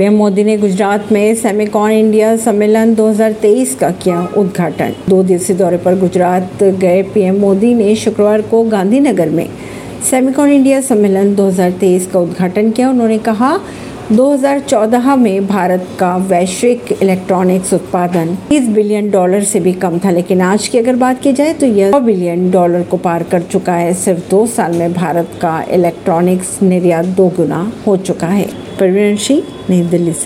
PM Modi ने गुजरात में Semicon India सम्मेलन 2023 का किया उद्घाटन। दो दिवसीय दौरे पर गुजरात गए पीएम मोदी ने शुक्रवार को गांधीनगर में सेमिकॉन इंडिया सम्मेलन 2023 का उद्घाटन किया। उन्होंने कहा 2014 में भारत का वैश्विक इलेक्ट्रॉनिक्स उत्पादन 30 बिलियन डॉलर से भी कम था, लेकिन आज की अगर बात की जाए तो यह 100 बिलियन डॉलर को पार कर चुका है। सिर्फ़ दो साल में भारत का इलेक्ट्रॉनिक्स निर्यात दो गुना हो चुका है। परवीन सिंह नई दिल्ली से